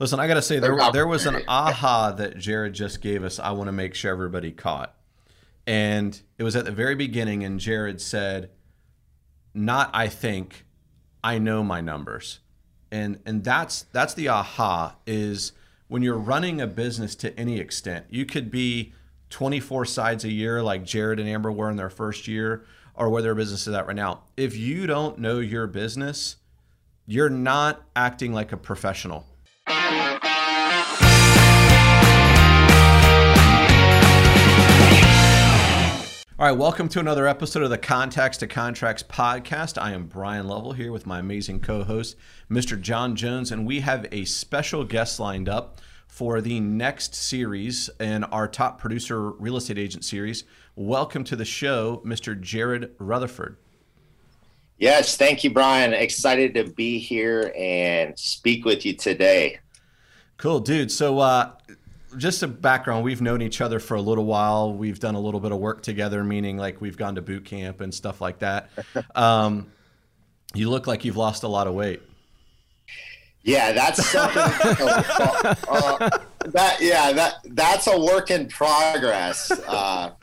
Listen, I got to say there there was an aha that Jared just gave us. I want to make sure everybody caught, and it was at the very beginning. And Jared said, "Not I think, I know my numbers," and and that's that's the aha is when you're running a business to any extent. You could be 24 sides a year like Jared and Amber were in their first year, or where their business is at right now. If you don't know your business, you're not acting like a professional All right, welcome to another episode of the Contacts to Contracts podcast. I am Bryan Lovell here with my amazing co host, Mr. John Jones, and we have a special guest lined up for the next series in our top producer real estate agent series. Welcome to the show, Mr. Jared Rutherford. Yes, thank you, Bryan. Excited to be here and speak with you today. Cool, dude. So, uh, just a background we've known each other for a little while. We've done a little bit of work together meaning like we've gone to boot camp and stuff like that. Um, you look like you've lost a lot of weight. Yeah that's something uh, that yeah that that's a work in progress. Uh,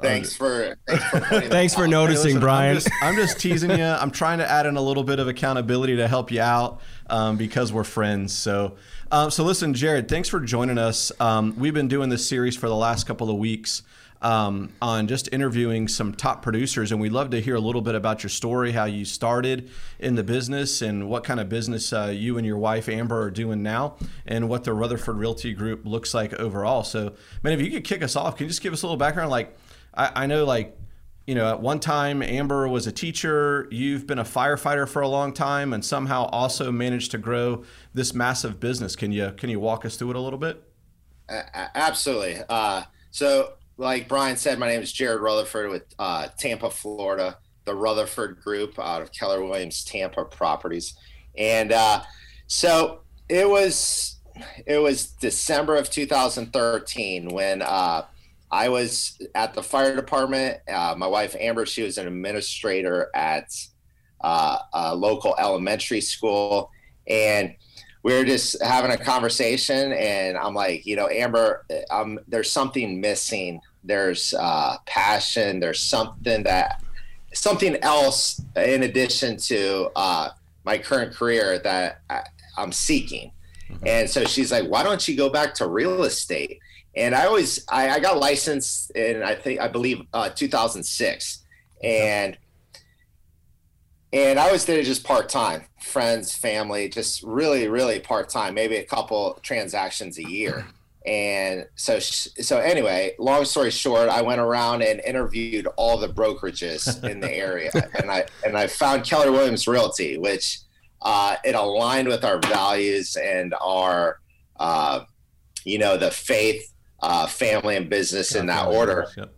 Thanks for thanks for, thanks for noticing, hey, listen, Bryan. I'm just, I'm just, teasing you. I'm trying to add in a little bit of accountability to help you out um, because we're friends. So um, so listen, Jared, thanks for joining us. Um, we've been doing this series for the last couple of weeks um, on just interviewing some top producers, and we'd love to hear a little bit about your story, how you started in the business, and what kind of business uh, you and your wife Amber are doing now, and what the Rutherford Realty Group looks like overall. So, man, if you could kick us off, can you just give us a little background? Like, I know, like you know, at one time Amber was a teacher, you've been a firefighter for a long time and somehow also managed to grow this massive business. Can you can you walk us through it a little bit? Uh, absolutely. Uh, so like Bryan said, my name is Jared Rutherford with uh, Tampa, Florida, the Rutherford Group out of Keller Williams Tampa Properties. And uh, so it was it was December of 2013 when uh, I was at the fire department. Uh, my wife Amber, she was an administrator at uh, a local elementary school, and we were just having a conversation. And I'm like, you know, Amber, um, there's something missing. There's uh, passion. There's something that something else in addition to uh, my current career that I, I'm seeking. Mm-hmm. And so she's like, why don't you go back to real estate? And I always I, I got licensed in I think I believe uh, 2006, and and I always did it just part time, friends, family, just really really part time, maybe a couple transactions a year. And so so anyway, long story short, I went around and interviewed all the brokerages in the area, and I and I found Keller Williams Realty, which uh, it aligned with our values and our uh, you know the faith uh, family and business in that order. Yep.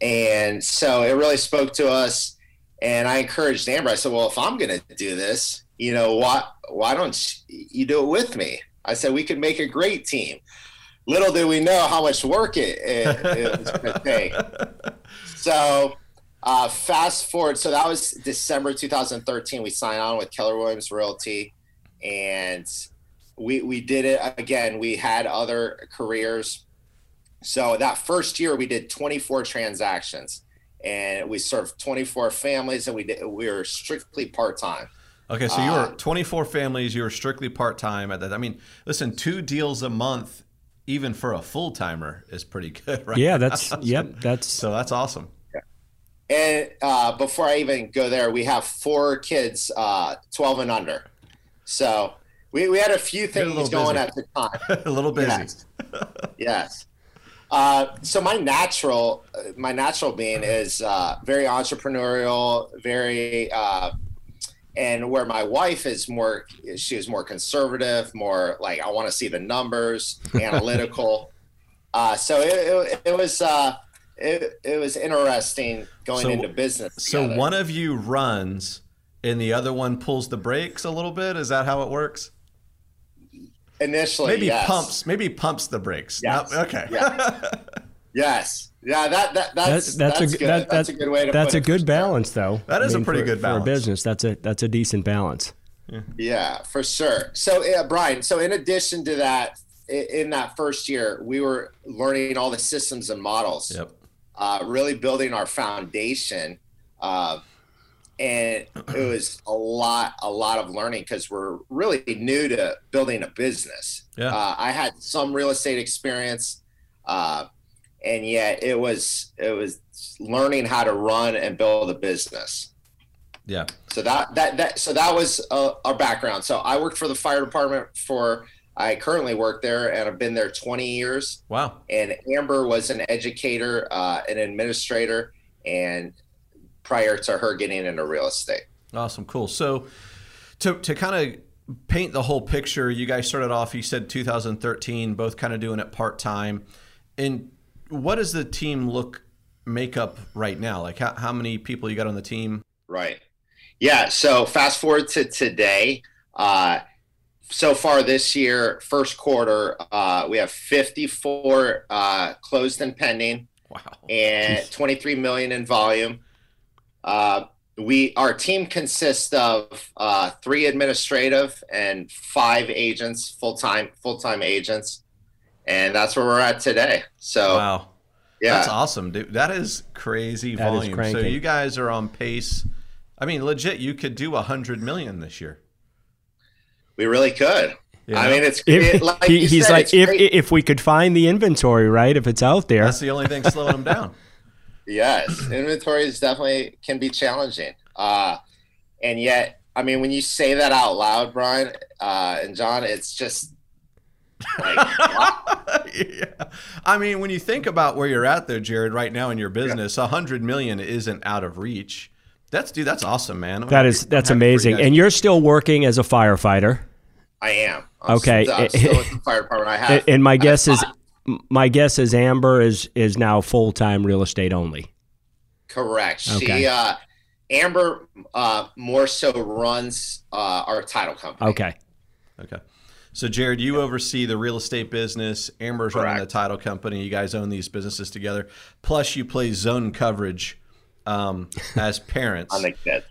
And so it really spoke to us. And I encouraged Amber. I said, "Well, if I'm going to do this, you know, why why don't you do it with me?" I said we could make a great team. Little did we know how much work it, it, it was going to take. So uh, fast forward. So that was December 2013. We signed on with Keller Williams Realty, and we we did it again. We had other careers so that first year we did 24 transactions and we served 24 families and we did, we were strictly part-time. Okay, so you were uh, 24 families, you were strictly part-time at that. I mean, listen, two deals a month even for a full-timer is pretty good, right? Yeah, that's yep, that's So that's awesome. And uh, before I even go there, we have four kids, uh, 12 and under. So we, we had a few things a going busy. at the time. a little busy. Yes. yes. Uh, so my natural, my natural being is uh, very entrepreneurial, very, uh, and where my wife is more, she is more conservative, more like I want to see the numbers, analytical. Uh, so it, it, it was uh, it, it was interesting going so, into business. Together. So one of you runs, and the other one pulls the brakes a little bit. Is that how it works? Initially, maybe yes. pumps, maybe pumps the brakes. Yes. No, okay. Yeah. yes. Yeah, that, that that's, that's, that's, a good, that, that's, a good way to That's a good balance, though. That is I mean, a pretty for, good balance for a business. That's a that's a decent balance. Yeah, yeah for sure. So, yeah, Bryan. So, in addition to that, in that first year, we were learning all the systems and models. Yep. Uh, really building our foundation. Uh, and it was a lot, a lot of learning because we're really new to building a business. Yeah. Uh, I had some real estate experience, uh, and yet it was it was learning how to run and build a business. Yeah. So that that that so that was uh, our background. So I worked for the fire department for I currently work there and I've been there 20 years. Wow. And Amber was an educator, uh, an administrator, and prior to her getting into real estate. Awesome, cool. So to to kind of paint the whole picture, you guys started off. You said 2013, both kind of doing it part time. And what does the team look makeup right now? Like how, how many people you got on the team? Right. Yeah. So fast forward to today. Uh, so far this year, first quarter, uh, we have 54 uh, closed and pending. Wow. And Jeez. 23 million in volume. Uh, we our team consists of uh, three administrative and five agents, full time full time agents, and that's where we're at today. So wow, yeah, that's awesome, dude. That is crazy that volume. Is so you guys are on pace. I mean, legit, you could do a hundred million this year. We really could. Yeah. I mean, it's if, it, like he, he's said, like if great. if we could find the inventory, right? If it's out there, that's the only thing slowing them down. Yes, inventory is definitely can be challenging. Uh, and yet, I mean, when you say that out loud, Bryan uh, and John, it's just like, yeah. I mean, when you think about where you're at there, Jared, right now in your business, a yeah. hundred million isn't out of reach. That's dude, that's awesome, man. I'm that is that's amazing. And you're still working as a firefighter. I am. I'm okay. Still, I'm still with the fire department. I have. And my guess is my guess is Amber is is now full time real estate only. Correct. Okay. She uh, Amber uh, more so runs uh, our title company. Okay. Okay. So Jared, you oversee the real estate business. Amber's Correct. running the title company. You guys own these businesses together. Plus, you play zone coverage um, as parents.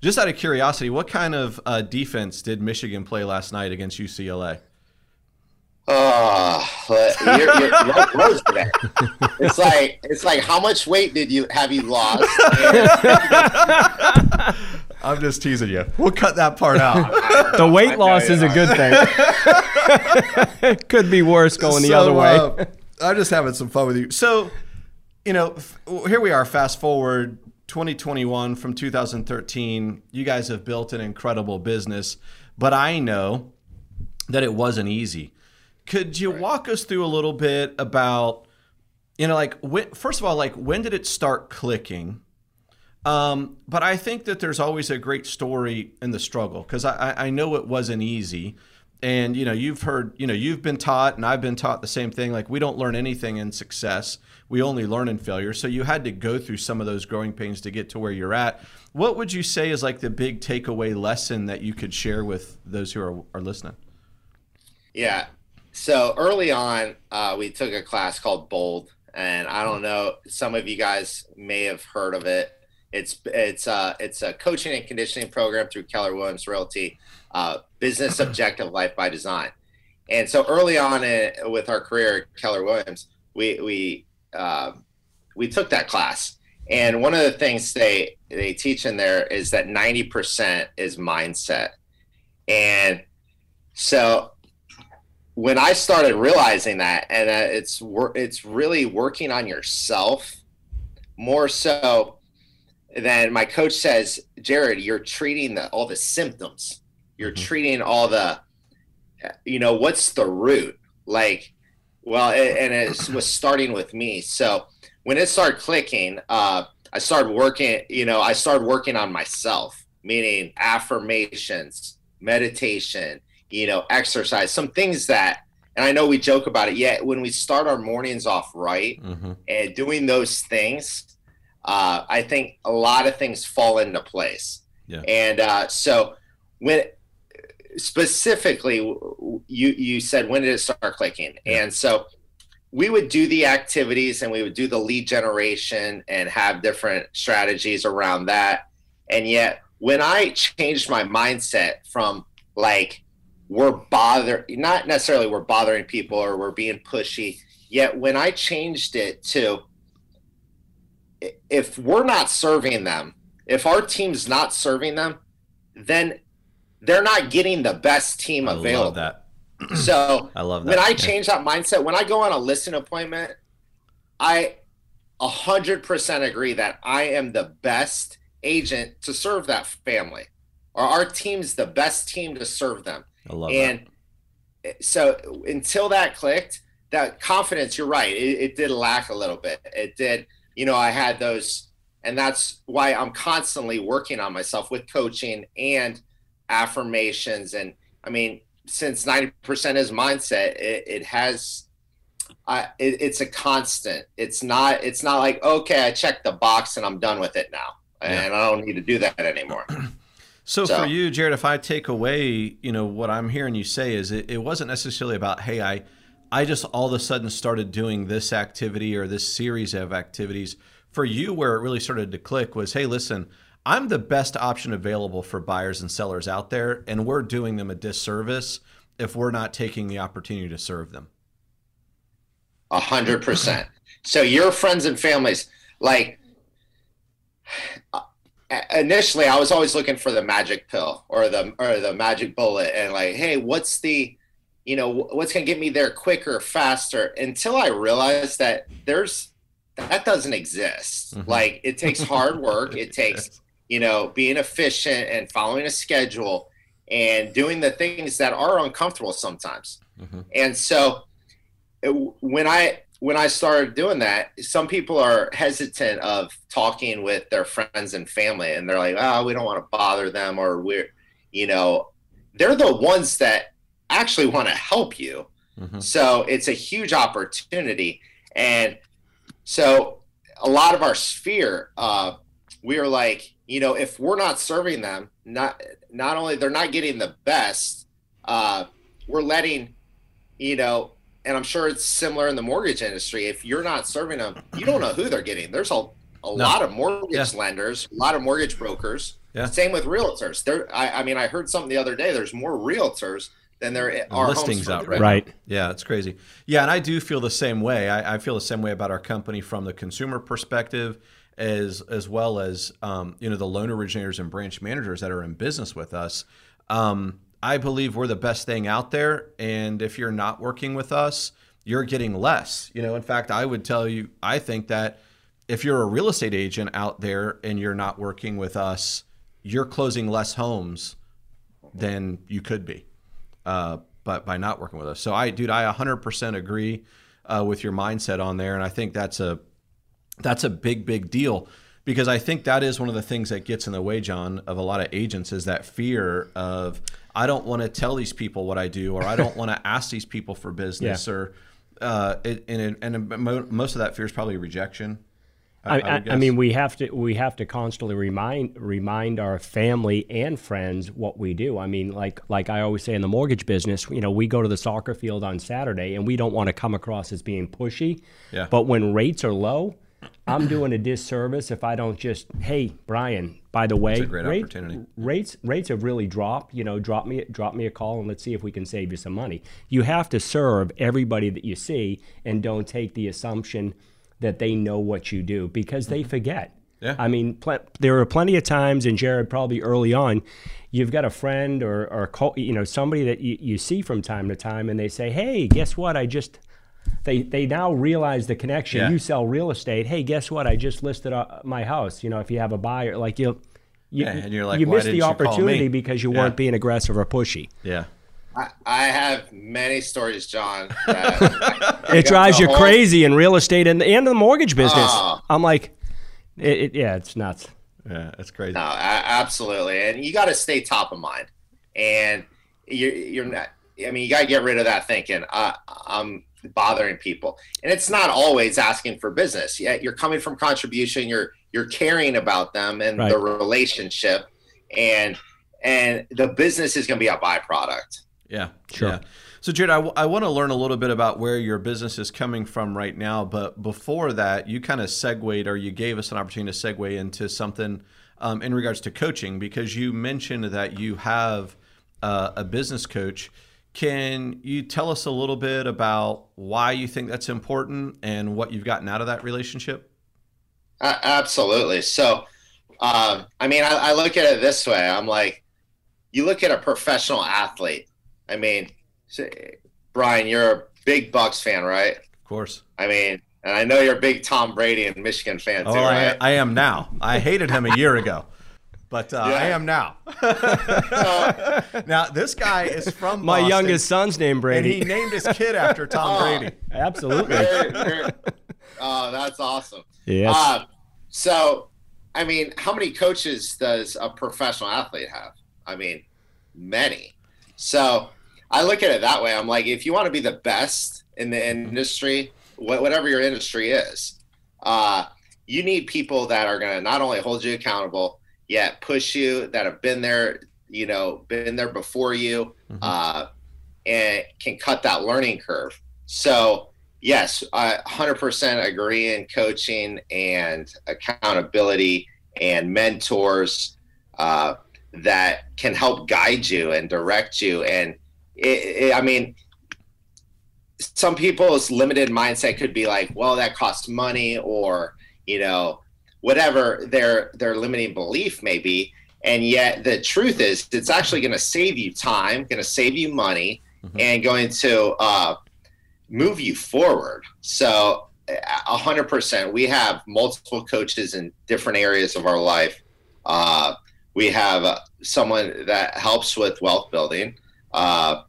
Just out of curiosity, what kind of uh, defense did Michigan play last night against UCLA? Oh, you're, you're, you're it's like it's like how much weight did you have you lost? I'm just teasing you. We'll cut that part out. the weight loss is a good thing. it could be worse going so, the other way. Uh, I'm just having some fun with you. So, you know, here we are. Fast forward 2021 from 2013. You guys have built an incredible business, but I know that it wasn't easy could you right. walk us through a little bit about, you know, like when, first of all, like when did it start clicking? Um, but I think that there's always a great story in the struggle because I, I know it wasn't easy. And you know, you've heard, you know, you've been taught, and I've been taught the same thing. Like we don't learn anything in success; we only learn in failure. So you had to go through some of those growing pains to get to where you're at. What would you say is like the big takeaway lesson that you could share with those who are, are listening? Yeah, so early on, uh, we took a class called Bold, and I don't know, some of you guys may have heard of it. It's it's uh, it's a coaching and conditioning program through Keller Williams Realty, uh, Business Objective Life by Design. And so early on in, with our career at Keller Williams, we we uh, we took that class. And one of the things they they teach in there is that 90% is mindset. And so when I started realizing that, and uh, it's it's really working on yourself more so than my coach says, Jared, you're treating the, all the symptoms. You're mm-hmm. treating all the, you know, what's the root? Like, well, it, and it was starting with me. So when it started clicking, uh, I started working. You know, I started working on myself, meaning affirmations, meditation you know, exercise, some things that, and I know we joke about it. Yet when we start our mornings off right mm-hmm. and doing those things, uh, I think a lot of things fall into place. Yeah. And uh, so when specifically you you said when did it start clicking? Yeah. And so we would do the activities and we would do the lead generation and have different strategies around that. And yet when I changed my mindset from like we're bothering not necessarily we're bothering people or we're being pushy. Yet when I changed it to if we're not serving them, if our team's not serving them, then they're not getting the best team I available. love that. So I love that. when I change that mindset, when I go on a listing appointment, I a hundred percent agree that I am the best agent to serve that family, or our team's the best team to serve them. I love and so until that clicked, that confidence, you're right, it, it did lack a little bit. It did, you know, I had those, and that's why I'm constantly working on myself with coaching and affirmations. And I mean, since 90% is mindset, it, it has I, it, it's a constant. It's not. It's not like okay, I checked the box and I'm done with it now, and I don't need to do that anymore. So, So- for you, Jared, if I take away, you know, what I'm hearing you say is it, it wasn't necessarily about, hey, I, I just all of a sudden started doing this activity or this series of activities. For you, where it really started to click was, hey, listen, I'm the best option available for buyers and sellers out there, and we're doing them a disservice if we're not taking the opportunity to serve them. A hundred percent. So your friends and families, like initially, I was always looking for the magic pill or the or the magic bullet, and like, hey, what's the, you know, what's gonna get me there quicker, faster? Until I realized that there's that doesn't exist. Mhm. Like it takes hard work. It takes you know being efficient and following a schedule and doing the things that are uncomfortable sometimes. Mhm. And so it, when I when I started doing that, some people are hesitant of talking with their friends and family, and they're like, "Oh, we don't want to bother them," or we're, you know, they're the ones that actually want to help you. Mhm. So it's a huge opportunity, and so a lot of our sphere, uh, we are like, you know, if we're not serving them, not not only they're not getting the best, uh, we're letting, you know, and I'm sure it's similar in the mortgage industry. If you're not serving them, you don't know who they're getting. There's a, a lot of mortgage Yeah. lenders, a lot of mortgage brokers. Yeah. Same with realtors. There, I, I mean, I heard something the other day. There's more realtors than there are listings out rent. Right. Yeah, it's crazy. Yeah, and I do feel the same way. I, I feel the same way about our company from the consumer perspective, as as well as um, you know the loan originators and branch managers that are in business with us. Um, I believe we're the best thing out there, and if you're not working with us, you're getting less. You know, in fact, I would tell you, I think that if you're a real estate agent out there and you're not working with us, you're closing less homes than you could be uh, but by not working with us. So I, dude, I 100% agree uh, with your mindset on there, and I think that's a that's a big, big deal because I think that is one of the things that gets in the way, John, of a lot of agents is that fear of I don't want to tell these people what I do, or I don't want to ask these people for business, or uh, it, and and most of that fear is probably rejection. I, would I, I mean, we have to we have to constantly remind remind our family and friends what we do. I mean, like like I always say in the mortgage business, you know, we go to the soccer field on Saturday, and we don't want to come across as being pushy. Yeah. But when rates are low, I'm doing a disservice if I don't just, hey, Bryan. By the way, great rate- rates rates have really dropped. You know, drop me drop me a call and let's see if we can save you some money. You have to serve everybody that you see, and don't take the assumption that they know what you do because they forget. Yeah. I mean, pl- there are plenty of times, and Jared, probably early on, you've got a friend or, or you know somebody that you, you see from time to time, and they say, "Hey, guess what? I just." They, they now realize the connection. Yeah. You sell real estate. Hey, guess what? I just listed uh, my house. You know, if you have a buyer, like you, you, Yeah, and you're like, you missed the opportunity me?" because you Yeah. weren't being aggressive or pushy. yeah. I, I have many stories, John. It drives you whole- crazy in real estate and, and the mortgage business. Oh. I'm like, it, it, yeah, it's nuts. Yeah, that's crazy. No, a- absolutely, and you got to stay top of mind. And you're you're not. I mean, you got to get rid of that thinking. Uh, I'm bothering people, and it's not always asking for business. Yet you're coming from contribution. You're you're caring about them and Right. the relationship, and and the business is going to be a byproduct. Yeah, Sure. Yeah. So, Jared, I, want to learn a little bit about where your business is coming from right now. But before that, you kind of segued or you gave us an opportunity to segue into something um, in regards to coaching because you mentioned that you have uh, a business coach. Can you tell us a little bit about why you think that's important and what you've gotten out of that relationship? Uh, absolutely. So, um, I mean, I, I look at it this way. I'm like, you look at a professional athlete. I mean, Bryan, you're a big Bucks fan, right? Of course. I mean, and I know you're a big Tom Brady and Michigan fan too, oh, right? I, I, am now. I hated him a year ago, but uh, yeah. I am now. now this guy is from my youngest son's name Brady, and he named his kid after Tom oh, Brady. Absolutely. oh, that's awesome. Yes. Uh, so, I mean, how many coaches does a professional athlete have? I mean, many. So I look at it that way. I'm like, if you want to be the best in the industry, whatever your industry is, uh, you need people that are going to not only hold you accountable, yet push you, that have been there, you know, been there before you, mm-hmm. uh, and can cut that learning curve. So, yes, I 100% agree in coaching and accountability and mentors. Uh, that can help guide you and direct you. And it, it, I mean, some people's limited mindset could be like, well, that costs money, or you know, whatever their their limiting belief may be. And yet, the truth is, it's actually going to save you time, going to save you money, mm-hmm. and going to uh, move you forward. So, a hundred percent, we have multiple coaches in different areas of our life. Uh, we have uh, someone that helps with wealth building. Uh,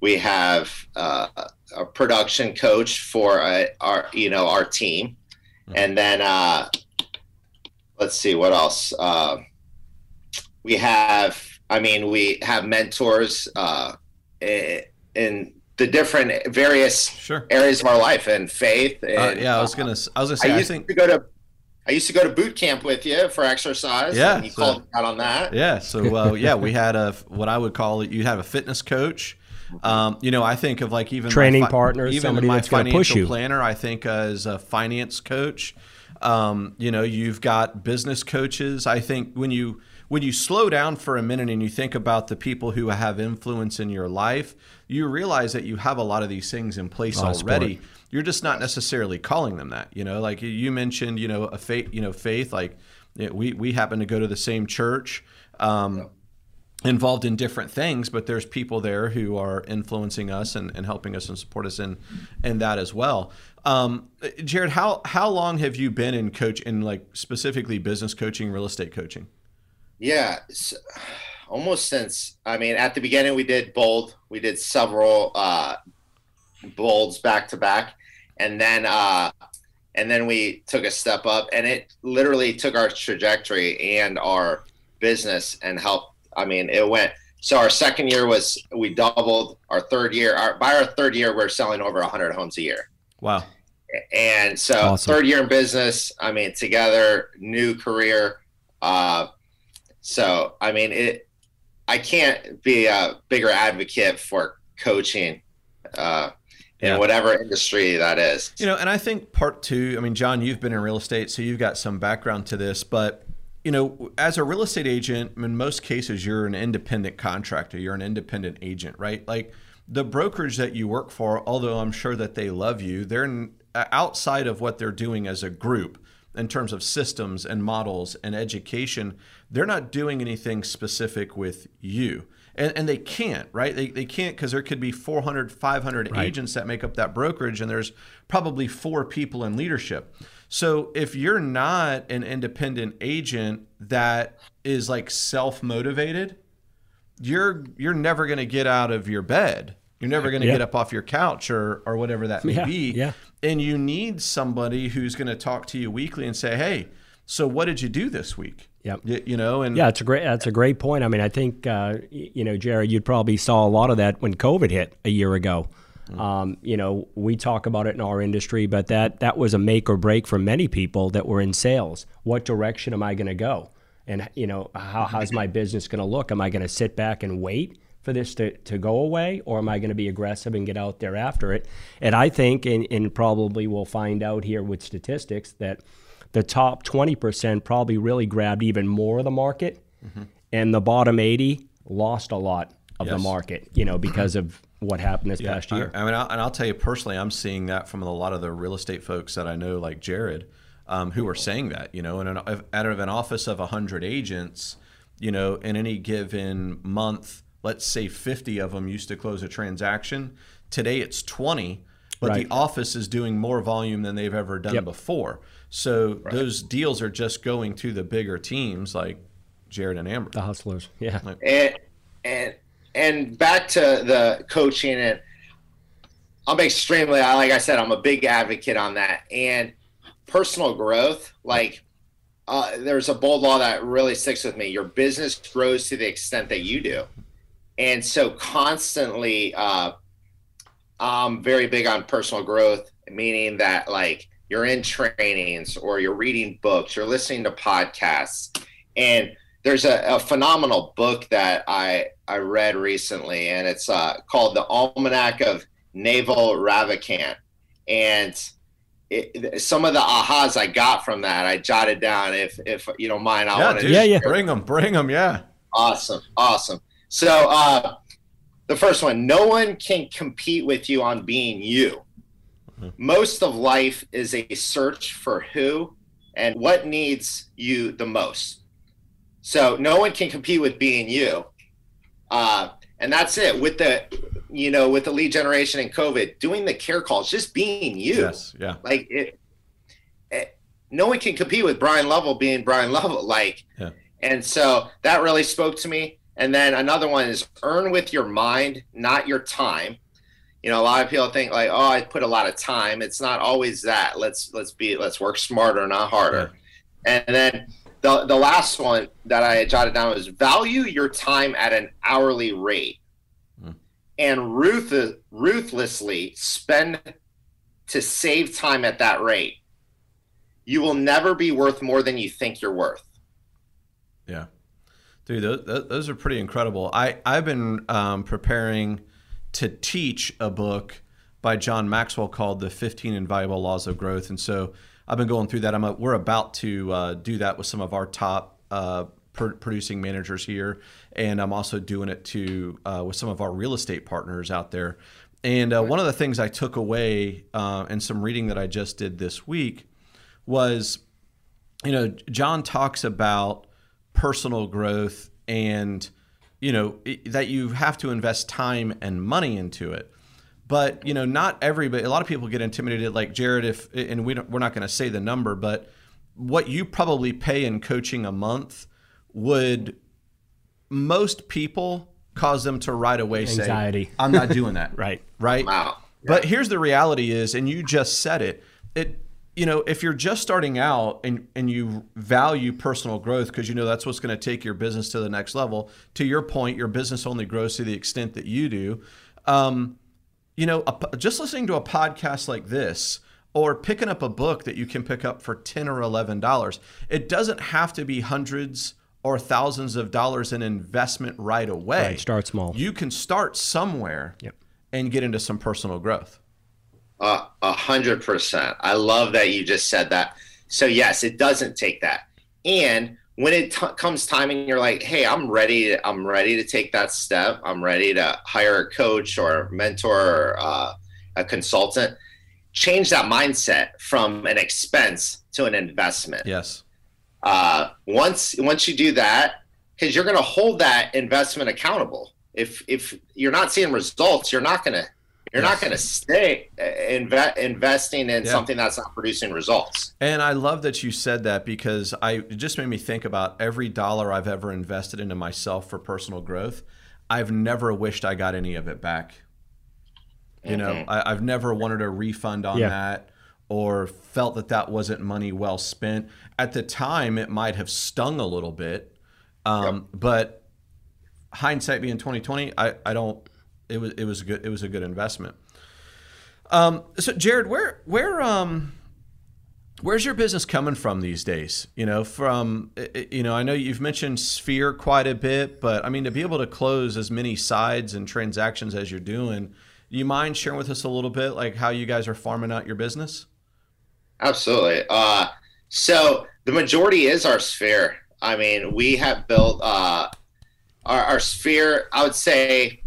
we have uh, a production coach for uh, our, you know, our team, hmm. and then uh, let's see what else. Uh, we have, I mean, we have mentors in the different various sure. areas of our life and faith. And, yeah, I was gonna, I was gonna say, I, I think to go to I used to go to boot camp with you for exercise. Yeah, and you so, called out on that. Yeah, so uh, yeah, we had a what I would call it. You have a fitness coach. Um, you know, I think of like even training fi- partners, even somebody my that's financial push you. planner. I think as a finance coach. Um, you know, you've got business coaches. I think when you when you slow down for a minute and you think about the people who have influence in your life, you realize that you have a lot of these things in place oh, already. Sport you're just not necessarily calling them that. You know, like you mentioned, you know, a faith, you know, faith. Like you know, we we happen to go to the same church. Um, involved in different things, but there's people there who are influencing us and, and helping us and support us in in that as well. Um, Jared, how how long have you been in coach in like specifically business coaching, real estate coaching? Yeah, almost since I mean at the beginning we did bold, we did several uh, bolds back to back, and then uh, and then we took a step up, and it literally took our trajectory and our business and helped. I mean, it went. So our second year was we doubled. Our third year, our, by our third year, we're selling over 100 homes a year. Wow. And so awesome. third year in business. I mean, together, new career. Uh, so I mean, it. I can't be a bigger advocate for coaching. Uh, in whatever industry that is. You know, and I think part two, I mean, John, you've been in real estate, so you've got some background to this, but you know, as a real estate agent, in most cases, you're an independent contractor, you're an independent agent, right? Like the brokerage that you work for, although I'm sure that they love you, they're uh, outside of what they're doing as a group in terms of systems and models and education, they're not doing anything specific with you and, and they can't right they, they can't because there could be 400 500 right. agents that make up that brokerage and there's probably four people in leadership so if you're not an independent agent that is like self-motivated you're you're never going to get out of your bed you're never going to yeah. get up off your couch or or whatever that may yeah. be yeah. and you need somebody who's going to talk to you weekly and say hey so what did you do this week Yep. You, you, know, and yeah, it's a great that's a great point. I mean, I think uh, you know, Jared, you probably saw a lot of that when COVID hit a year ago. Mm-hmm. Um, you know, we talk about it in our industry, but that that was a make or break for many people that were in sales. What direction am I going to go? And you know, how, how's my business going to look? Am I going to sit back and wait for this to, to go away, or am I going to be aggressive and get out there after it? And I think, and, and probably we'll find out here with statistics that the top 20% probably really grabbed even more of the market, mm-hmm. and the bottom 80 lost a lot. of the market, you know, because of what happened this past year. I, I mean, I, and I'll tell you personally, I'm seeing that from a lot of the real estate folks that I know, like Jared, um, who are saying that. You know, in an, out of an office of 100 agents, you know, in any given month, let's say 50 of them used to close a transaction. Today it's 20, but Right. the office is doing more volume than they've ever done Yep. before. So those deals are just going to the bigger teams like Jared and Amber. the hustlers, yeah. and and and back to the coaching and i'm extremely like i said i'm a big advocate on that and personal growth like uh, there's a bold law that really sticks with me your business grows to the extent that you do and so constantly uh, i'm very big on personal growth meaning that like you're in trainings or you're reading books you're listening to podcasts and there's a, a phenomenal book that I I read recently, and it's uh, called the Almanac of Naval Ravikant. And it, some of the ahas I got from that, I jotted down. If if you don't mind, I yeah, want to Yeah, yeah. Bring them, bring them. Yeah. Awesome, awesome. So uh, the first one: no one can compete with you on being you. Most of life is a search for who and what needs you the most. So no one can compete with being you, uh, and that's it. With the, you know, with the lead generation and COVID, doing the care calls, just being you. Yes. Yeah. Like it, it, no one can compete with Bryan Lovell being Bryan Lovell. Like, Yeah. and so that really spoke to me. And then another one is earn with your mind, not your time. You know, a lot of people think like, oh, I put a lot of time. It's not always that. Let's let's be let's work smarter, not harder. And then the the last one that I jotted down was value your time at an hourly rate, Hmm. and ruth- ruthlessly spend to save time at that rate. You will never be worth more than you think you're worth. Yeah, dude, those, those- are pretty incredible. I I've been um, preparing to teach a book by John Maxwell called "The 15 Invaluable Laws of Growth," and so I've been going through that. I'm a, we're about to uh, do that with some of our top uh, pr- producing managers here, and I'm also doing it to uh, with some of our real estate partners out there. And uh, one of the things I took away uh, in some reading that I just did this week was you know, John talks about personal growth and, you know, i that you have to invest time and money into it. But, you know, not everybody, a lot of people get intimidated, like Jared, if, and we don't, we're not going to say the number, but what you probably pay in coaching a month would most people cause them to right away Anxiety. say, I'm not doing that. Right. Right. Wow. But here's the reality is, and you just said it, it you know, if you're just starting out and and you value personal growth because you know that's what's going to take your business to the next level. To your point, your business only grows to the extent that you do. Um, you know, a, just listening to a podcast like this or picking up a book that you can pick up for 10 or 11 dollars it doesn't have to be hundreds or thousands of dollars in investment right away Right, start small. you can start somewhere Yep. and get into some personal growth A hundred percent. I love that you just said that. So yes, it doesn't take that. And when it t- comes time and you're like, "Hey, I'm ready. To, I'm ready to take that step. I'm ready to hire a coach or mentor or uh, a consultant." Change that mindset from an expense to an investment. yes uh, once once you do that, because you're going to hold that investment accountable. If if you're not seeing results, you're not going to you're Yes. not going to stay uh, inve- investing in Yeah. something that's not producing results. And I love that you said that because I it just made me think about every dollar I've ever invested into myself for personal growth. I've never wished I got any of it back. You know, Mhm. I, I've never wanted a refund on Yeah. that or felt that that wasn't money well spent. At the time, it might have stung a little bit, um, but hindsight being twenty twenty, I, I don't. It was it was a good it was a good investment. Um, so Jared, where where um where's your business coming from these days you know from you know i know you've mentioned sphere quite a bit but i mean to be able to close as many sides and transactions as you're doing do you mind sharing with us a little bit like how you guys are farming out your business Absolutely. Uh, so the majority is our sphere. I mean, we have built uh, our, our sphere, I would say,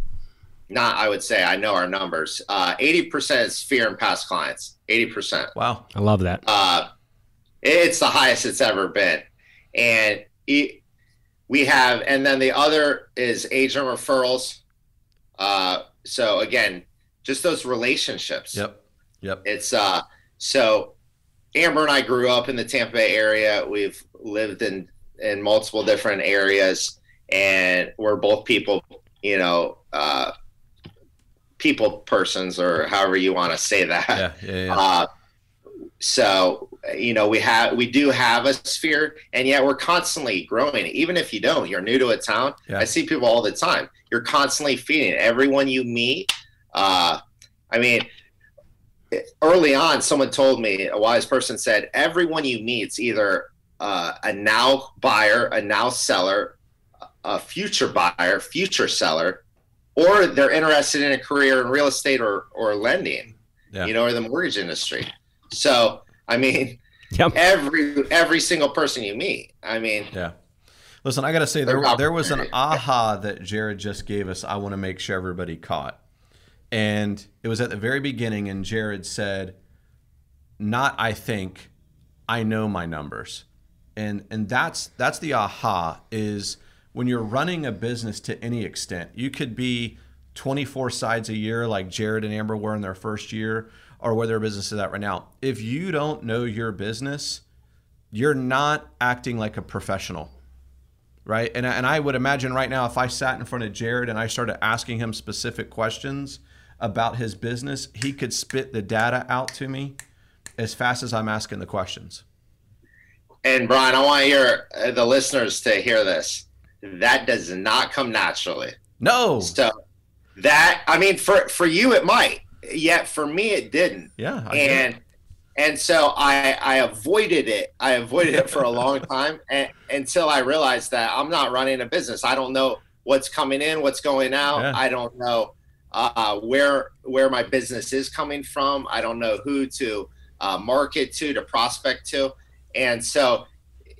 not I would say, I know our numbers. Uh, 80% is sphere and past clients. 80%. Wow. I love that. Uh, it's the highest it's ever been. And it, we have, and then the other is agent referrals. Uh, so again, just those relationships. Yep. Yep. It's uh so Amber and I grew up in the Tampa Bay area. We've lived in in multiple different areas and we're both people, you know, uh people persons or however you want to say that. Yeah. Yeah. yeah. Uh so you know we have we do have a sphere and yet we're constantly growing even if you don't you're new to a town Yeah. i see people all the time you're constantly feeding everyone you meet uh i mean early on someone told me a wise person said everyone you meet's either uh, a now buyer a now seller a future buyer future seller or they're interested in a career in real estate or or lending Yeah. you know or the mortgage industry so i mean Yep. every every single person you meet i mean Yeah. Listen, I got to say there there was an aha that Jared just gave us. I want to make sure everybody caught, and it was at the very beginning. And Jared said, "Not I think, I know my numbers," and and that's that's the aha is when you're running a business to any extent. You could be 24 sides a year like Jared and Amber were in their first year, or where their business is at right now. If you don't know your business, you're not acting like a professional right and, and i would imagine right now if i sat in front of jared and i started asking him specific questions about his business he could spit the data out to me as fast as i'm asking the questions and bryan i want your uh, the listeners to hear this that does not come naturally no so that i mean for for you it might yet for me it didn't yeah I and and so I I avoided it. I avoided it for a long time and, until I realized that I'm not running a business. I don't know what's coming in, what's going out. Yeah. I don't know uh, where where my business is coming from. I don't know who to uh, market to, to prospect to, and so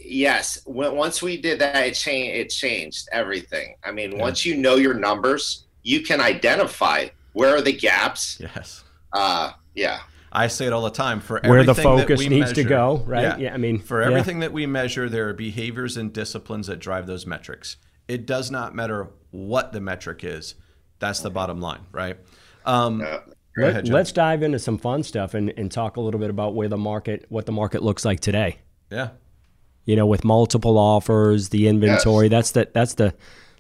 yes, when, once we did that, it changed. It changed everything. I mean, Yeah. once you know your numbers, you can identify where are the gaps. yes Uh, yeah. i say it all the time for Where the everything that focus we needs to go, right? yeah, Yeah, I mean, for yeah. everything that we measure there are behaviors and disciplines that drive those metrics it does not matter what the metric is that's the bottom line right um, go ahead, Let's dive into some fun stuff and, and talk a little bit about where the market, what the market looks like today. yeah You know, with multiple offers, the inventory. That's the that's the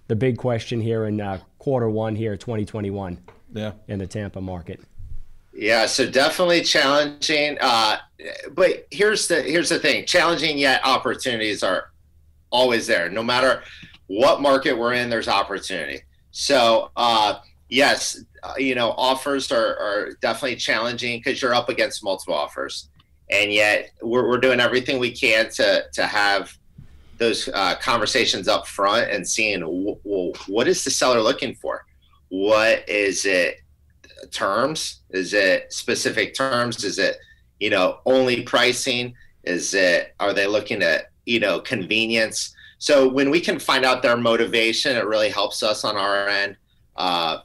the big question here in uh, quarter one here, 2021, yeah in the Tampa market. Yeah, so definitely challenging. Uh, but here's the here's the thing: challenging yet opportunities are always there. No matter what market we're in, there's opportunity. So uh, yes, uh, you know offers are, are definitely challenging because you're up against multiple offers, and yet we're, we're doing everything we can to to have those uh, conversations up front and seeing what is the seller looking for, what is it terms? Is it specific terms? Is it, you know, only pricing? Is it, are they looking at, you know, convenience? So when we can find out their motivation, it really helps us on our end. Uh,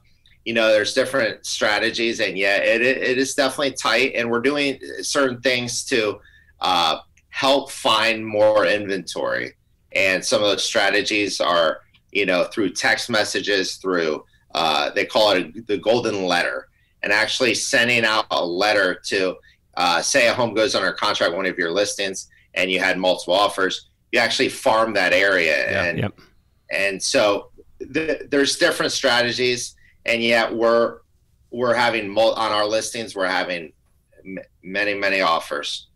you know, there's different strategies, and yeah, it, it is definitely tight. And we're doing certain things to uh, help find more inventory. And some of those strategies are, you know, through text messages, through uh, they call it a, the golden letter, and actually sending out a letter to, uh, say, a home goes under contract, one of your listings, and you had multiple offers. You actually farm that area, Yeah. and Yep. and so th- there's different strategies, and yet we're we're having mul- on our listings we're having m- many many offers.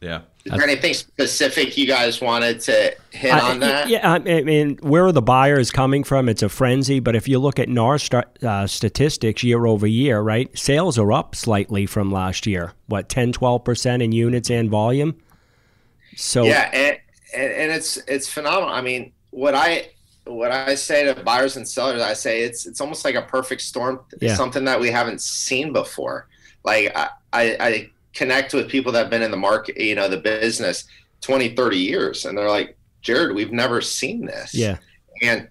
yeah Is there anything specific you guys wanted to hit I- on that? Yeah, I mean, where are the buyers coming from? It's a frenzy. But if you look at NAR st- uh, statistics year over year, right, sales are up slightly from last year. What, 10, 12% in units and volume? So, yeah and, and and it's it's phenomenal i mean what i what i say to buyers and sellers i say it's it's almost like a perfect storm Yeah. something that we haven't seen before like I, I i connect with people that have been in the market you know the business 20 30 years and they're like jared we've never seen this yeah, and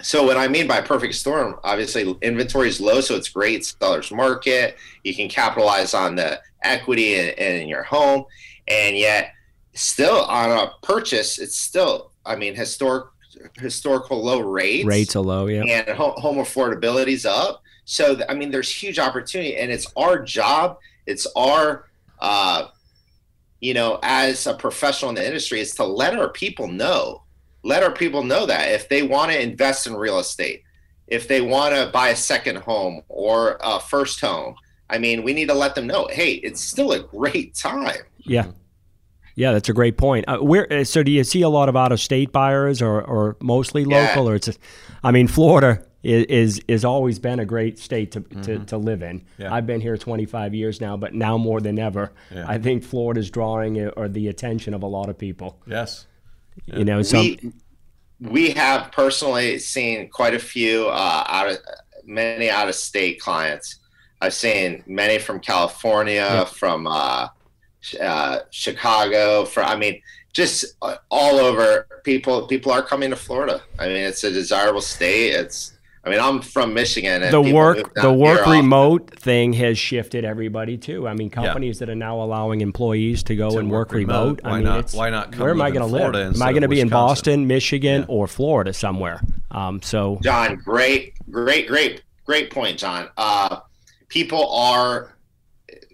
so what I mean by perfect storm, obviously inventory is low, so it's great seller's market. You can capitalize on the equity in, in your home, and yet still on a purchase, it's still, I mean, historic historical low rates. Rates are low, yeah. And home affordability is up. So I mean, there's huge opportunity, and it's our job. It's our, uh, you know, as a professional in the industry, is to let our people know let our people know that if they want to invest in real estate, if they want to buy a second home or a first home, I mean, we need to let them know, hey, it's still a great time. Yeah. Yeah, that's a great point. Uh, where uh, so do you see a lot of out of state buyers or, or mostly local yeah. or it's I mean Florida is, is is always been a great state to, mm-hmm. to, to, live in. Yeah. I've been here 25 years now, but now more than ever, yeah. I think Florida's drawing uh, or the attention of a lot of people. Yes. You know, some we, we have personally seen quite a few uh, out of many out of state clients. I've seen many from California, yeah. from uh, uh, Chicago. For I mean, just uh, all over. People people are coming to Florida. I mean, it's a desirable state. It's I mean, I'm from Michigan. the work the work remote often. thing has shifted everybody too. I mean, companies yeah. that are now allowing employees to go to and work, work remote. remote. Why I mean, not? Why not? where am I going to live? Am I going to be in Boston, Michigan, yeah. or Florida somewhere? Um, so, John, great, great, great, great point, John. Uh, people are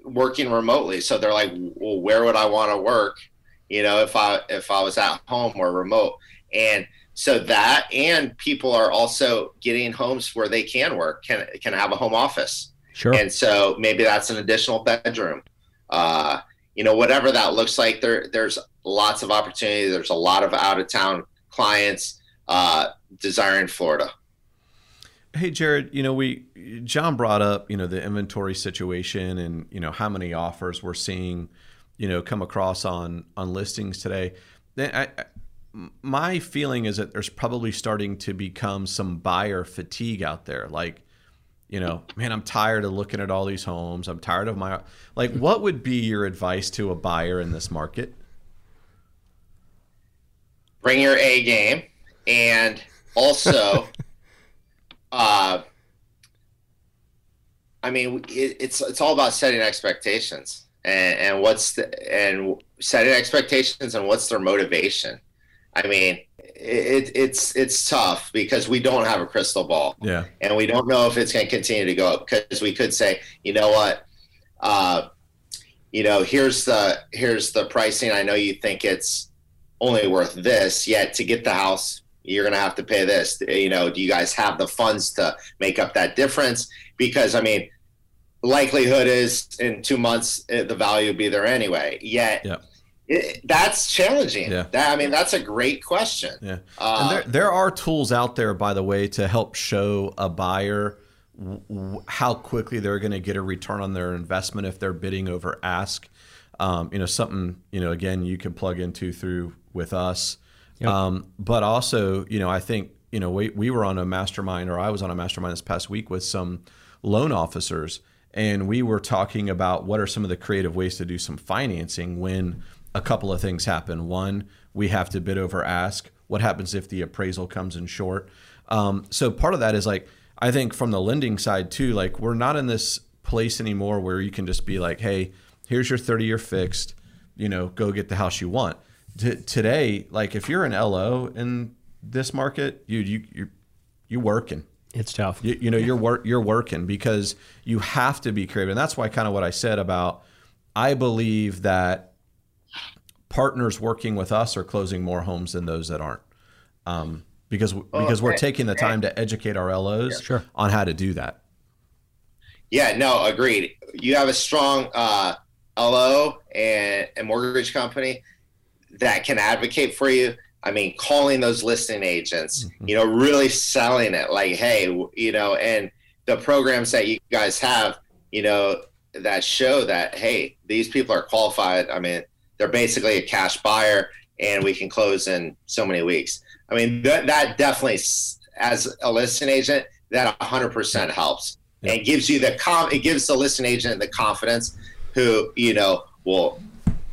working remotely, so they're like, "Well, where would I want to work?" You know, if I if I was at home or remote, and so that and people are also getting homes where they can work can can have a home office. Sure. And so maybe that's an additional bedroom. Uh, you know whatever that looks like there there's lots of opportunity. There's a lot of out of town clients uh, desiring florida hey jared you know we john brought up you know the inventory situation and you know how many offers we're seeing you know come across on on listings today I, my feeling is that there's probably starting to become some buyer fatigue out there. Like, you know, man, I'm tired of looking at all these homes. I'm tired of my like. What would be your advice to a buyer in this market? Bring your A game, and also, uh, I mean, it, it's it's all about setting expectations and, and what's the and setting expectations and what's their motivation I mean, it, it's it's tough because we don't have a crystal ball. Yeah. And we don't know if it's going to continue to go up because we could say, you know what, uh, you know, here's the here's the pricing. I know you think it's only worth this, yet to get the house, you're going to have to pay this. You know, do you guys have the funds to make up that difference? Because I mean, likelihood is in two months eh, the value will be there anyway. Yet. Yeah it, that's challenging. Yeah. That, I mean, that's a great question. Yeah. Uh, and there, there are tools out there, by the way, to help show a buyer w- how quickly they're going to get a return on their investment if they're bidding over ask. Um, you know, something, you know, again, you can plug into through with us. Yep. Um, but also, you know, I think, you know, we, we were on a mastermind or I was on a mastermind this past week with some loan officers and we were talking about what are some of the creative ways to do some financing when a couple of things happen. One, we have to bid over ask. What happens if the appraisal comes in short? Um, so part of that is like I think from the lending side too. Like we're not in this place anymore where you can just be like, hey, here's your 30 year fixed. You know, go get the house you want. T- today, like if you're an LO in this market, you you you you working. It's tough. You, you know, you're work you're working because you have to be creative, and that's why kind of what I said about I believe that partners working with us are closing more homes than those that aren't. Um, because because we're taking the time to educate our LOs sure. on how to do that. Yeah, no, agreed. You have a strong uh, LO and a mortgage company that can advocate for you. I mean, calling those listing agents, mm-hmm. you know, really selling it like, hey, you know, and the programs that you guys have, you know, that show that, hey, these people are qualified. I mean, they're basically a cash buyer and we can close in so many weeks. I mean, that, that definitely, as a listing agent, that 100% helps yeah. and gives you the com. It gives the listing agent the confidence, who you know will,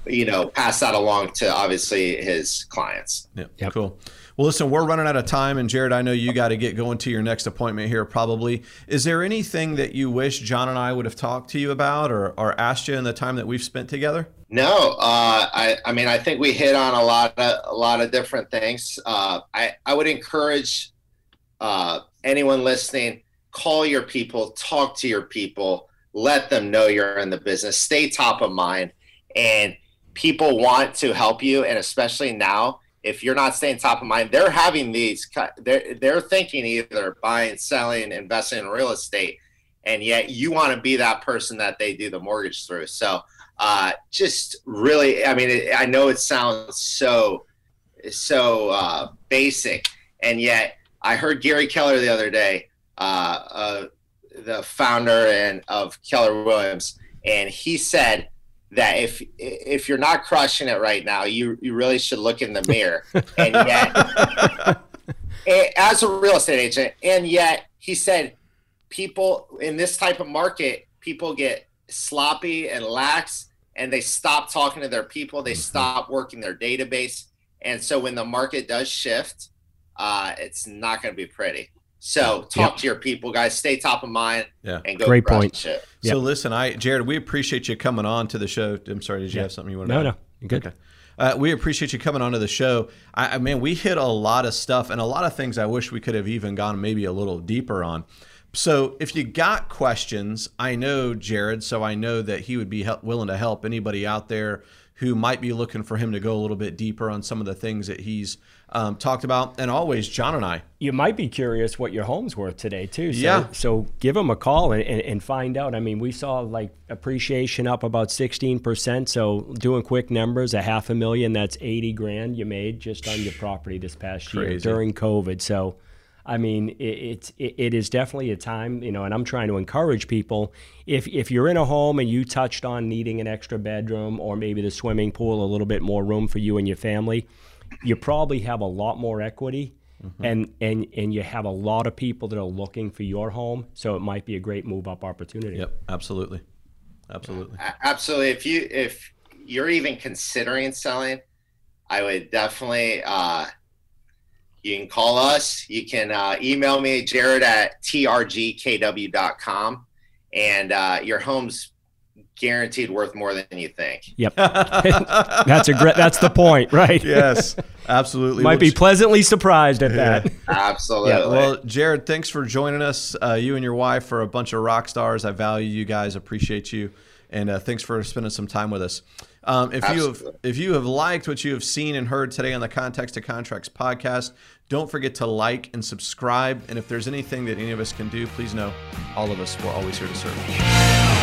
you know, pass that along to obviously his clients. Yeah, yep. cool. Well, listen, we're running out of time, and Jared, I know you got to get going to your next appointment here probably. Is there anything that you wish John and I would have talked to you about or, or asked you in the time that we've spent together? No, uh, I, I mean, I think we hit on a lot of a lot of different things. Uh, I, I would encourage uh, anyone listening, call your people, talk to your people, let them know you're in the business, stay top of mind, and people want to help you, and especially now if you're not staying top of mind, they're having these. They're they're thinking either buying, selling, investing in real estate, and yet you want to be that person that they do the mortgage through. So, uh, just really, I mean, it, I know it sounds so so uh, basic, and yet I heard Gary Keller the other day, uh, uh the founder and of Keller Williams, and he said that if if you're not crushing it right now, you you really should look in the mirror. And yet, as a real estate agent, and yet he said, people in this type of market, people get sloppy and lax, and they stop talking to their people. They mm-hmm. stop working their database, and so when the market does shift, uh, it's not going to be pretty. So talk yep. to your people, guys. Stay top of mind. Yeah. And go Great point. Shit. Yep. So listen, I Jared, we appreciate you coming on to the show. I'm sorry, did you have something you want to? No, no, You're good. Okay. Uh, we appreciate you coming on to the show. I, I mean, we hit a lot of stuff and a lot of things I wish we could have even gone maybe a little deeper on. So if you got questions, I know Jared, so I know that he would be help, willing to help anybody out there who might be looking for him to go a little bit deeper on some of the things that he's um, talked about. And always, John and I. You might be curious what your home's worth today, too. So, yeah. So give them a call and, and, and find out. I mean, we saw like appreciation up about 16%. So doing quick numbers, a half a million, that's 80 grand you made just on your property this past Crazy. year during COVID. So, I mean, it, it's it, it is definitely a time, you know, and I'm trying to encourage people. If if you're in a home and you touched on needing an extra bedroom or maybe the swimming pool, a little bit more room for you and your family, you probably have a lot more equity. Mm-hmm. And, and and you have a lot of people that are looking for your home, so it might be a great move up opportunity. Yep, absolutely, absolutely, absolutely. If you if you're even considering selling, I would definitely uh, you can call us. You can uh, email me, Jared at trgkw.com. And uh, your home's guaranteed worth more than you think. Yep. that's a great, that's the point, right? yes, absolutely. Might be pleasantly surprised at yeah. that. Absolutely. Yeah, well, Jared, thanks for joining us. Uh, you and your wife are a bunch of rock stars. I value you guys, appreciate you. And uh, thanks for spending some time with us. Um, if Absolutely. you have if you have liked what you have seen and heard today on the Contacts to Contracts podcast, don't forget to like and subscribe. And if there's anything that any of us can do, please know all of us, we're always here to serve.